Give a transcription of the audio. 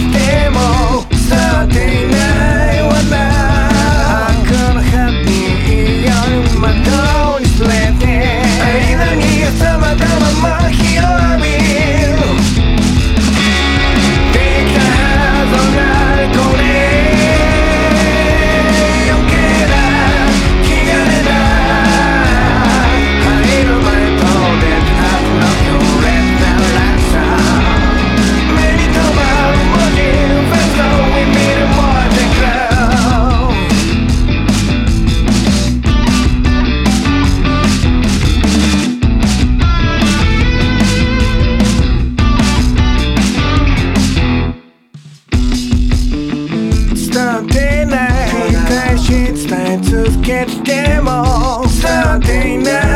it. なんてない繰り返し伝え続けても伝わっていない